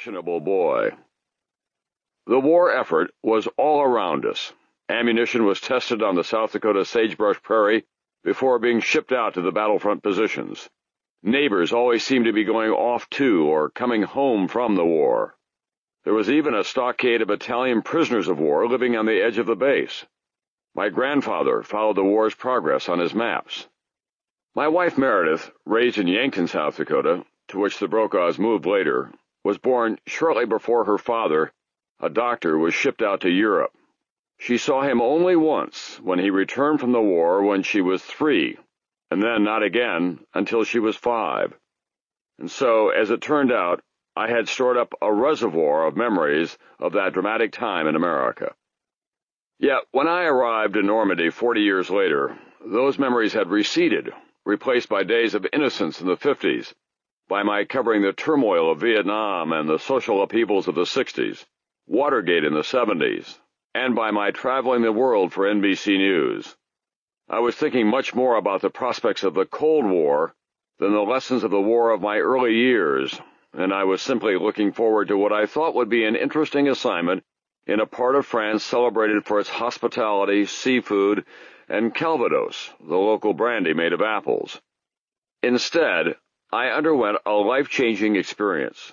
impressionable boy. The war effort was all around us. Ammunition was tested on the South Dakota sagebrush prairie before being shipped out to the battlefront positions. Neighbors always seemed to be going off to or coming home from the war. There was even a stockade of Italian prisoners of war living on the edge of the base. My grandfather followed the war's progress on his maps. My wife Meredith, raised in Yankton, South Dakota, to which the Brokaws moved later, was born shortly before her father, a doctor, was shipped out to Europe. She saw him only once when he returned from the war when she was three, and then not again until she was five. And so, as it turned out, I had stored up a reservoir of memories of that dramatic time in America. Yet, when I arrived in Normandy 40 years later, those memories had receded, replaced by days of innocence in the 50s, by my covering the turmoil of Vietnam and the social upheavals of the 60s, Watergate in the 70s, and by my traveling the world for NBC News. I was thinking much more about the prospects of the Cold War than the lessons of the war of my early years and I was simply looking forward to what I thought would be an interesting assignment in a part of France celebrated for its hospitality, seafood, and Calvados, the local brandy made of apples. Instead, I underwent a life-changing experience.